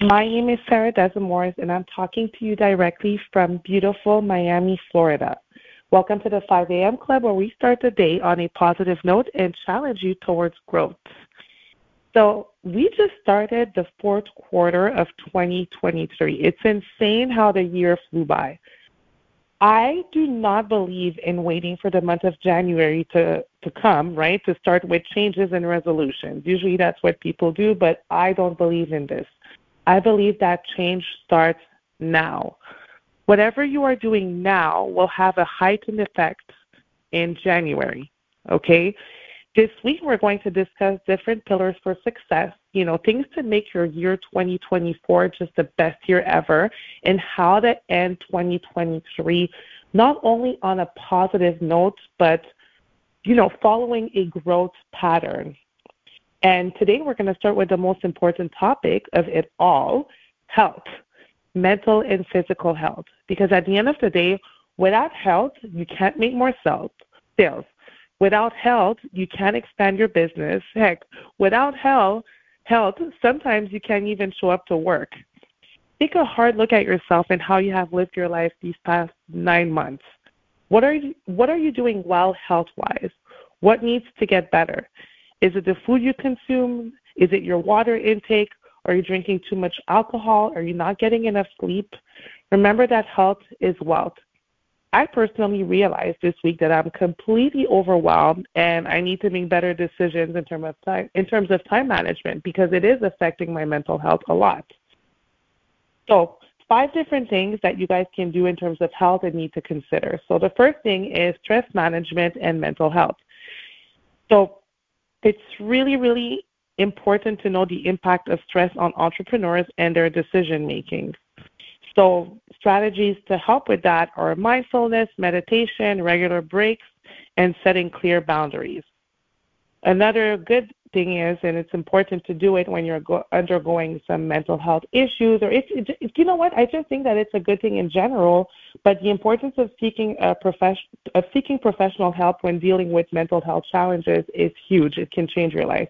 My name is Sarah Desamours, and I'm talking to you directly from beautiful Miami, Florida. Welcome to the 5 a.m. Club, where we start the day on a positive note and challenge you towards growth. So, we just started the fourth quarter of 2023. It's insane how the year flew by. I do not believe in waiting for the month of January to, to come, right? To start with changes and resolutions. Usually that's what people do, but I don't believe in this. I believe that change starts now. Whatever you are doing now will have a heightened effect in January. Okay? This week we're going to discuss different pillars for success, you know, things to make your year 2024 just the best year ever, and how to end 2023 not only on a positive note, but you know, following a growth pattern. And today we're going to start with the most important topic of it all health, mental and physical health. Because at the end of the day, without health, you can't make more sales. Without health, you can't expand your business. Heck, without health, health, sometimes you can't even show up to work. Take a hard look at yourself and how you have lived your life these past nine months. What are you, what are you doing well health wise? What needs to get better? Is it the food you consume? Is it your water intake? Are you drinking too much alcohol? Are you not getting enough sleep? Remember that health is wealth. I personally realized this week that I'm completely overwhelmed and I need to make better decisions in terms of time in terms of time management because it is affecting my mental health a lot. So, five different things that you guys can do in terms of health and need to consider. So, the first thing is stress management and mental health. So, it's really, really important to know the impact of stress on entrepreneurs and their decision making. So, strategies to help with that are mindfulness, meditation, regular breaks, and setting clear boundaries. Another good thing is, and it's important to do it when you're go- undergoing some mental health issues, or if, if you know what, I just think that it's a good thing in general. But the importance of seeking a profession, of seeking professional help when dealing with mental health challenges is huge. It can change your life.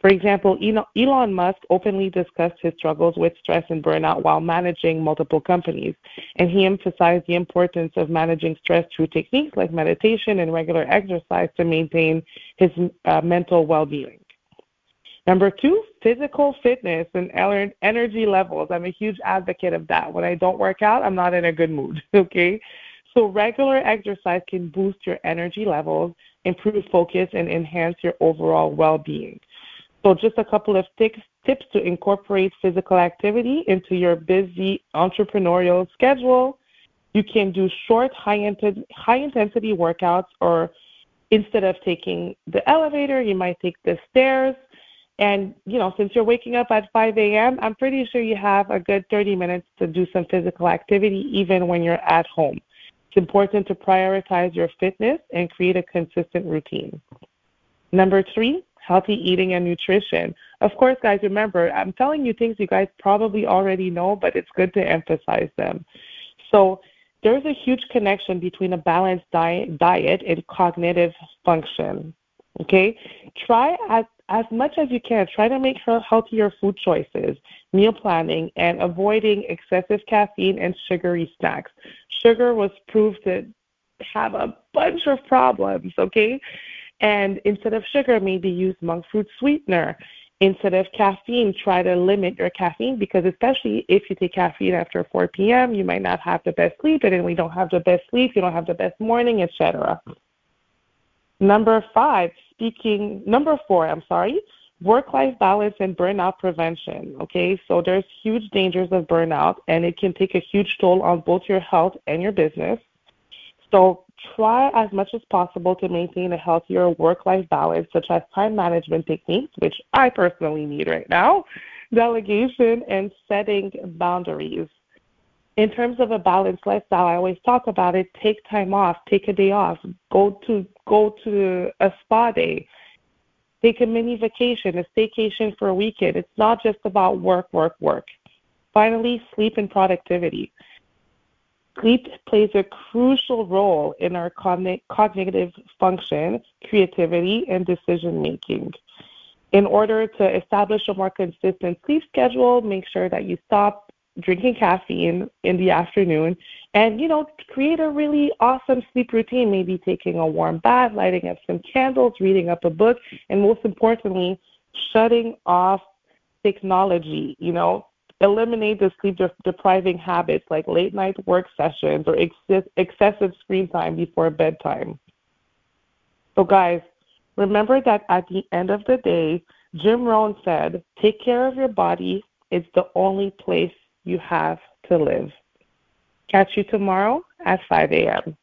For example, Elon Musk openly discussed his struggles with stress and burnout while managing multiple companies, and he emphasized the importance of managing stress through techniques like meditation and regular exercise to maintain his uh, mental well being. Number two, physical fitness and energy levels. I'm a huge advocate of that. When I don't work out, I'm not in a good mood. Okay. So, regular exercise can boost your energy levels, improve focus, and enhance your overall well being. So, just a couple of tips, tips to incorporate physical activity into your busy entrepreneurial schedule. You can do short, high, high intensity workouts, or instead of taking the elevator, you might take the stairs and, you know, since you're waking up at 5 a.m., I'm pretty sure you have a good 30 minutes to do some physical activity even when you're at home. It's important to prioritize your fitness and create a consistent routine. Number three, healthy eating and nutrition. Of course, guys, remember, I'm telling you things you guys probably already know, but it's good to emphasize them. So, there's a huge connection between a balanced diet, diet and cognitive function. Okay? Try as as much as you can, try to make healthier food choices, meal planning, and avoiding excessive caffeine and sugary snacks. Sugar was proved to have a bunch of problems, okay? And instead of sugar, maybe use monk fruit sweetener. Instead of caffeine, try to limit your caffeine because, especially if you take caffeine after 4 p.m., you might not have the best sleep, and then we don't have the best sleep, you don't have the best morning, etc. Number five, speaking, number four, I'm sorry, work life balance and burnout prevention. Okay, so there's huge dangers of burnout, and it can take a huge toll on both your health and your business. So try as much as possible to maintain a healthier work life balance, such as time management techniques, which I personally need right now, delegation, and setting boundaries. In terms of a balanced lifestyle, I always talk about it. Take time off, take a day off, go to go to a spa day, take a mini vacation, a staycation for a weekend. It's not just about work, work, work. Finally, sleep and productivity. Sleep plays a crucial role in our cognitive function, creativity, and decision making. In order to establish a more consistent sleep schedule, make sure that you stop drinking caffeine in the afternoon and you know create a really awesome sleep routine maybe taking a warm bath lighting up some candles reading up a book and most importantly shutting off technology you know eliminate the sleep depriving habits like late night work sessions or ex- excessive screen time before bedtime. So, guys, remember that at the end of the day, Jim Rohn said, take care of your body. It's the only place you have to live. Catch you tomorrow at 5 a.m.